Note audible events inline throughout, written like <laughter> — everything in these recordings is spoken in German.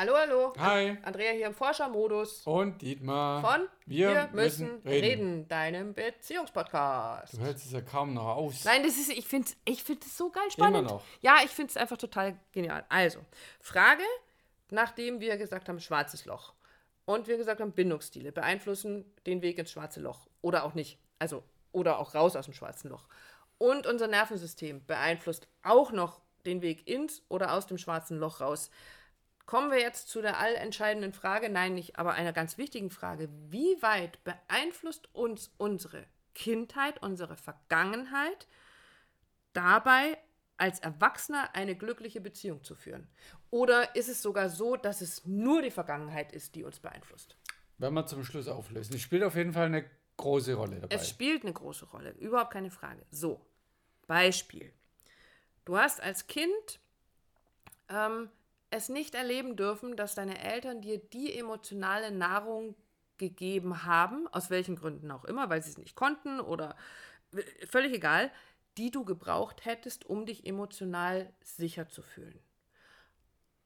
Hallo, hallo. Hi. Andrea hier im Forschermodus. Und Dietmar. Von Wir Wir müssen, müssen reden. reden. deinem Beziehungspodcast. Du hältst es ja kaum noch aus. Nein, das ist, ich finde es ich find so geil spannend. Immer noch. Ja, ich finde es einfach total genial. Also, Frage, nachdem wir gesagt haben, schwarzes Loch und wir gesagt haben, Bindungsstile beeinflussen den Weg ins schwarze Loch oder auch nicht. Also, oder auch raus aus dem schwarzen Loch. Und unser Nervensystem beeinflusst auch noch den Weg ins oder aus dem schwarzen Loch raus. Kommen wir jetzt zu der allentscheidenden Frage, nein, nicht, aber einer ganz wichtigen Frage. Wie weit beeinflusst uns unsere Kindheit, unsere Vergangenheit dabei, als Erwachsener eine glückliche Beziehung zu führen? Oder ist es sogar so, dass es nur die Vergangenheit ist, die uns beeinflusst? Wenn wir zum Schluss auflösen. Es spielt auf jeden Fall eine große Rolle dabei. Es spielt eine große Rolle, überhaupt keine Frage. So, Beispiel. Du hast als Kind ähm, es nicht erleben dürfen, dass deine Eltern dir die emotionale Nahrung gegeben haben, aus welchen Gründen auch immer, weil sie es nicht konnten oder äh, völlig egal, die du gebraucht hättest, um dich emotional sicher zu fühlen.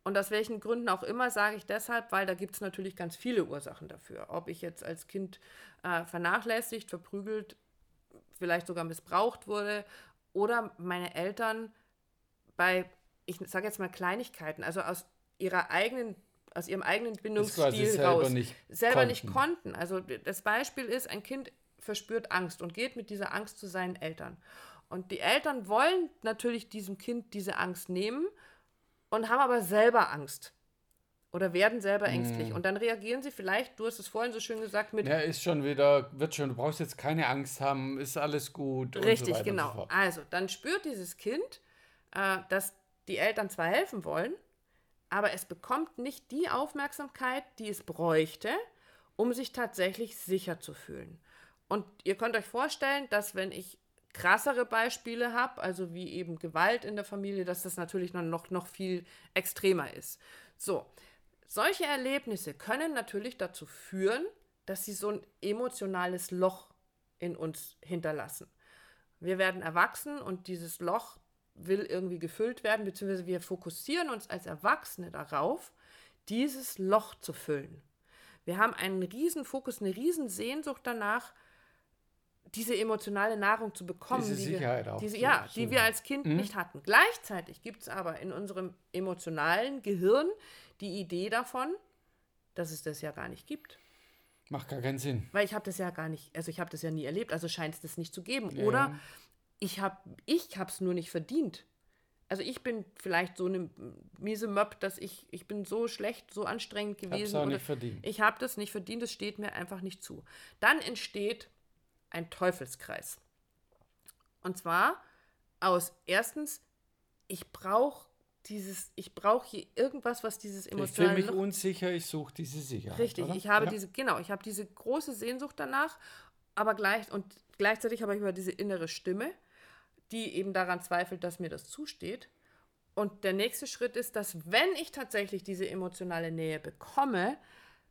Und aus welchen Gründen auch immer sage ich deshalb, weil da gibt es natürlich ganz viele Ursachen dafür. Ob ich jetzt als Kind äh, vernachlässigt, verprügelt, vielleicht sogar missbraucht wurde oder meine Eltern bei, ich sage jetzt mal Kleinigkeiten, also aus ihrer eigenen, aus ihrem eigenen Bindungsstil selber raus, nicht selber nicht konnten. konnten. Also das Beispiel ist, ein Kind verspürt Angst und geht mit dieser Angst zu seinen Eltern. Und die Eltern wollen natürlich diesem Kind diese Angst nehmen und haben aber selber Angst. Oder werden selber ängstlich. Mhm. Und dann reagieren sie vielleicht, du hast es vorhin so schön gesagt, mit Ja, ist schon wieder, wird schon, du brauchst jetzt keine Angst haben, ist alles gut. so Richtig, und genau. So also, dann spürt dieses Kind, äh, dass die Eltern zwar helfen wollen, aber es bekommt nicht die Aufmerksamkeit, die es bräuchte, um sich tatsächlich sicher zu fühlen. Und ihr könnt euch vorstellen, dass wenn ich krassere Beispiele habe, also wie eben Gewalt in der Familie, dass das natürlich noch, noch, viel extremer ist. So, solche Erlebnisse können natürlich dazu führen, dass sie so ein emotionales Loch in uns hinterlassen. Wir werden erwachsen und dieses Loch will irgendwie gefüllt werden, beziehungsweise wir fokussieren uns als Erwachsene darauf, dieses Loch zu füllen. Wir haben einen riesen Fokus, eine riesen Sehnsucht danach, diese emotionale Nahrung zu bekommen. Diese die Sicherheit wir, auch diese, zu Ja, die wir als Kind Mhm. nicht hatten. Gleichzeitig gibt es aber in unserem emotionalen Gehirn die Idee davon, dass es das ja gar nicht gibt. Macht gar keinen Sinn. Weil ich habe das ja gar nicht, also ich habe das ja nie erlebt, also scheint es das nicht zu geben. Ja. Oder ich habe ich es nur nicht verdient. Also ich bin vielleicht so eine miese Möb, dass ich, ich bin so schlecht, so anstrengend Hab's gewesen. auch oder nicht verdient. Ich habe das nicht verdient, es steht mir einfach nicht zu. Dann entsteht ein Teufelskreis. Und zwar aus erstens, ich brauche dieses, ich brauche hier irgendwas, was dieses Ich fühle emotionale mich unsicher, ich suche diese Sicherheit. Richtig, oder? ich habe ja. diese, genau, ich habe diese große Sehnsucht danach, aber gleich und gleichzeitig habe ich aber diese innere Stimme, die eben daran zweifelt, dass mir das zusteht. Und der nächste Schritt ist, dass wenn ich tatsächlich diese emotionale Nähe bekomme,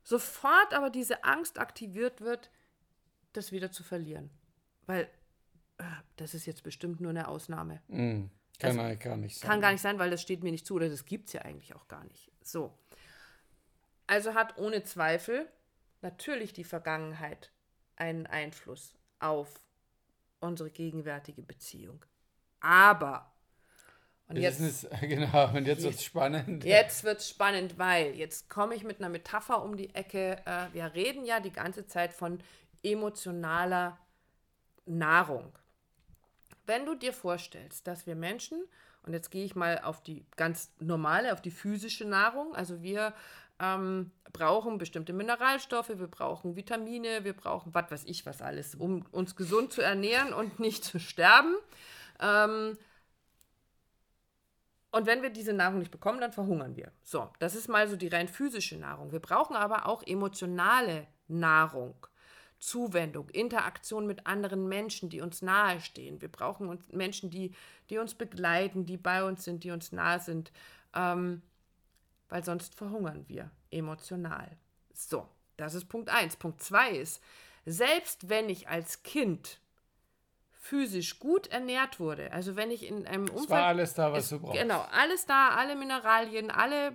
sofort aber diese Angst aktiviert wird, das wieder zu verlieren. Weil äh, das ist jetzt bestimmt nur eine Ausnahme. Mhm. Kann eigentlich gar nicht sein. Kann gar nicht sein, weil das steht mir nicht zu oder das gibt es ja eigentlich auch gar nicht. So. Also hat ohne Zweifel natürlich die Vergangenheit einen Einfluss auf unsere gegenwärtige Beziehung. Aber, und jetzt, ist <laughs> genau, und jetzt wird es spannend. jetzt wird es spannend, weil jetzt komme ich mit einer Metapher um die Ecke. Äh, wir reden ja die ganze Zeit von emotionaler Nahrung. Wenn du dir vorstellst, dass wir Menschen, und jetzt gehe ich mal auf die ganz normale, auf die physische Nahrung, also wir ähm, brauchen bestimmte Mineralstoffe, wir brauchen Vitamine, wir brauchen was weiß ich was alles, um uns gesund zu ernähren und <laughs> nicht zu sterben. Ähm, und wenn wir diese Nahrung nicht bekommen, dann verhungern wir. So, das ist mal so die rein physische Nahrung. Wir brauchen aber auch emotionale Nahrung. Zuwendung, Interaktion mit anderen Menschen, die uns nahestehen. Wir brauchen uns Menschen, die, die uns begleiten, die bei uns sind, die uns nahe sind, ähm, weil sonst verhungern wir emotional. So, das ist Punkt 1. Punkt 2 ist, selbst wenn ich als Kind physisch gut ernährt wurde, also wenn ich in einem Umfeld... Es war alles da, was es, du brauchst. Genau, alles da, alle Mineralien, alle äh,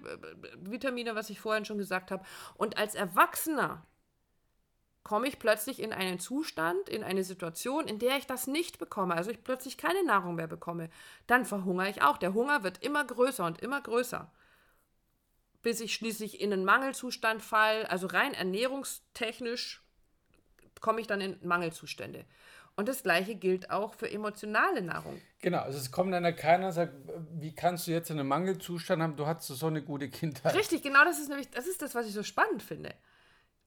Vitamine, was ich vorhin schon gesagt habe. Und als Erwachsener komme ich plötzlich in einen Zustand, in eine Situation, in der ich das nicht bekomme, also ich plötzlich keine Nahrung mehr bekomme, dann verhungere ich auch. Der Hunger wird immer größer und immer größer, bis ich schließlich in einen Mangelzustand falle. Also rein ernährungstechnisch komme ich dann in Mangelzustände. Und das gleiche gilt auch für emotionale Nahrung. Genau, also es kommt dann ja keiner und sagt, wie kannst du jetzt einen Mangelzustand haben, du hattest so eine gute Kindheit. Richtig, genau das ist nämlich, das ist das, was ich so spannend finde.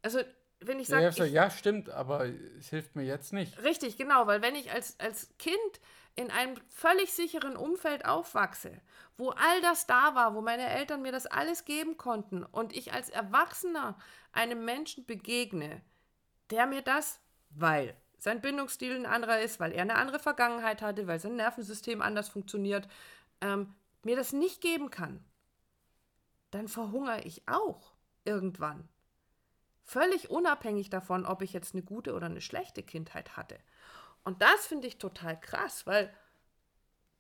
Also wenn ich sage. Ja, ja, stimmt, aber es hilft mir jetzt nicht. Richtig, genau, weil wenn ich als, als Kind in einem völlig sicheren Umfeld aufwachse, wo all das da war, wo meine Eltern mir das alles geben konnten und ich als Erwachsener einem Menschen begegne, der mir das, weil sein Bindungsstil ein anderer ist, weil er eine andere Vergangenheit hatte, weil sein Nervensystem anders funktioniert, ähm, mir das nicht geben kann, dann verhungere ich auch irgendwann. Völlig unabhängig davon, ob ich jetzt eine gute oder eine schlechte Kindheit hatte. Und das finde ich total krass, weil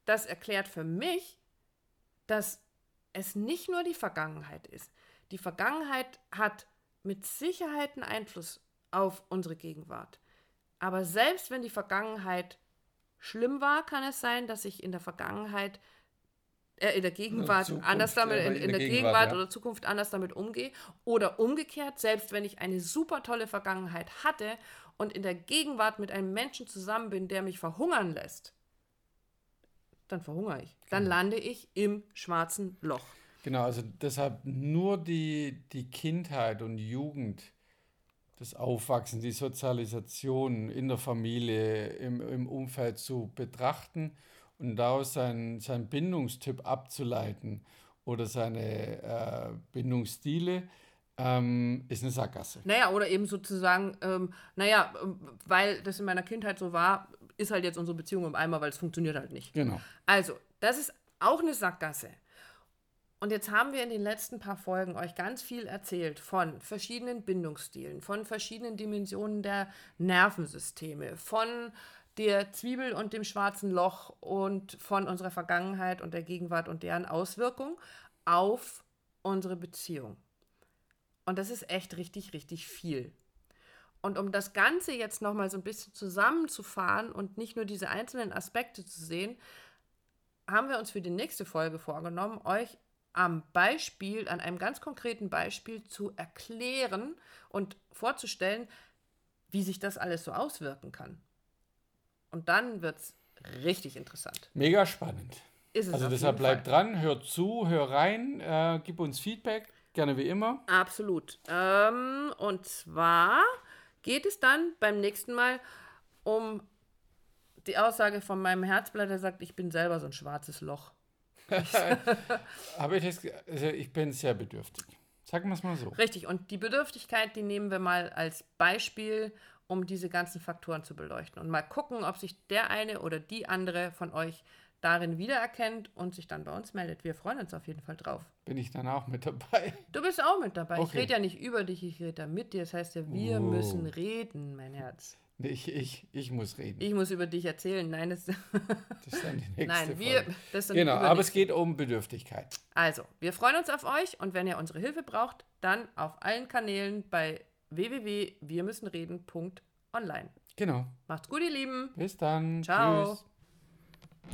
das erklärt für mich, dass es nicht nur die Vergangenheit ist. Die Vergangenheit hat mit Sicherheit einen Einfluss auf unsere Gegenwart. Aber selbst wenn die Vergangenheit schlimm war, kann es sein, dass ich in der Vergangenheit äh, in der Gegenwart Zukunft, anders damit, in, in, in der, Gegenwart, Gegenwart ja. oder Zukunft anders damit umgehe. Oder umgekehrt, selbst wenn ich eine super tolle Vergangenheit hatte und in der Gegenwart mit einem Menschen zusammen bin, der mich verhungern lässt, dann verhungere ich. Dann genau. lande ich im schwarzen Loch. Genau, also deshalb nur die, die Kindheit und Jugend, das Aufwachsen, die Sozialisation in der Familie, im, im Umfeld zu betrachten und daraus seinen, seinen Bindungstyp abzuleiten oder seine äh, Bindungsstile, ähm, ist eine Sackgasse. Naja, oder eben sozusagen, ähm, naja, ähm, weil das in meiner Kindheit so war, ist halt jetzt unsere Beziehung im Eimer, weil es funktioniert halt nicht. Genau. Also, das ist auch eine Sackgasse. Und jetzt haben wir in den letzten paar Folgen euch ganz viel erzählt von verschiedenen Bindungsstilen, von verschiedenen Dimensionen der Nervensysteme, von der Zwiebel und dem schwarzen Loch und von unserer Vergangenheit und der Gegenwart und deren Auswirkung auf unsere Beziehung. Und das ist echt richtig, richtig viel. Und um das Ganze jetzt nochmal so ein bisschen zusammenzufahren und nicht nur diese einzelnen Aspekte zu sehen, haben wir uns für die nächste Folge vorgenommen, euch am Beispiel, an einem ganz konkreten Beispiel zu erklären und vorzustellen, wie sich das alles so auswirken kann. Und dann wird es richtig interessant. Mega spannend. also deshalb bleibt dran, hört zu, hör rein, äh, gib uns Feedback, gerne wie immer. Absolut. Ähm, und zwar geht es dann beim nächsten Mal um die Aussage von meinem Herzblatt, der sagt, ich bin selber so ein schwarzes Loch. <laughs> Aber ich, also ich bin sehr bedürftig. Sagen wir es mal so. Richtig, und die Bedürftigkeit, die nehmen wir mal als Beispiel, um diese ganzen Faktoren zu beleuchten. Und mal gucken, ob sich der eine oder die andere von euch darin wiedererkennt und sich dann bei uns meldet. Wir freuen uns auf jeden Fall drauf. Bin ich dann auch mit dabei? Du bist auch mit dabei. Okay. Ich rede ja nicht über dich, ich rede da mit dir. Das heißt ja, wir oh. müssen reden, mein Herz. Ich, ich, ich muss reden. Ich muss über dich erzählen. Nein, das, <laughs> das ist dann die nächste Nein, wir, das dann Genau, aber es geht um Bedürftigkeit. Also, wir freuen uns auf euch und wenn ihr unsere Hilfe braucht, dann auf allen Kanälen bei www.wirmüssenreden.online. Genau. Macht's gut, ihr Lieben. Bis dann. Ciao. Tschüss.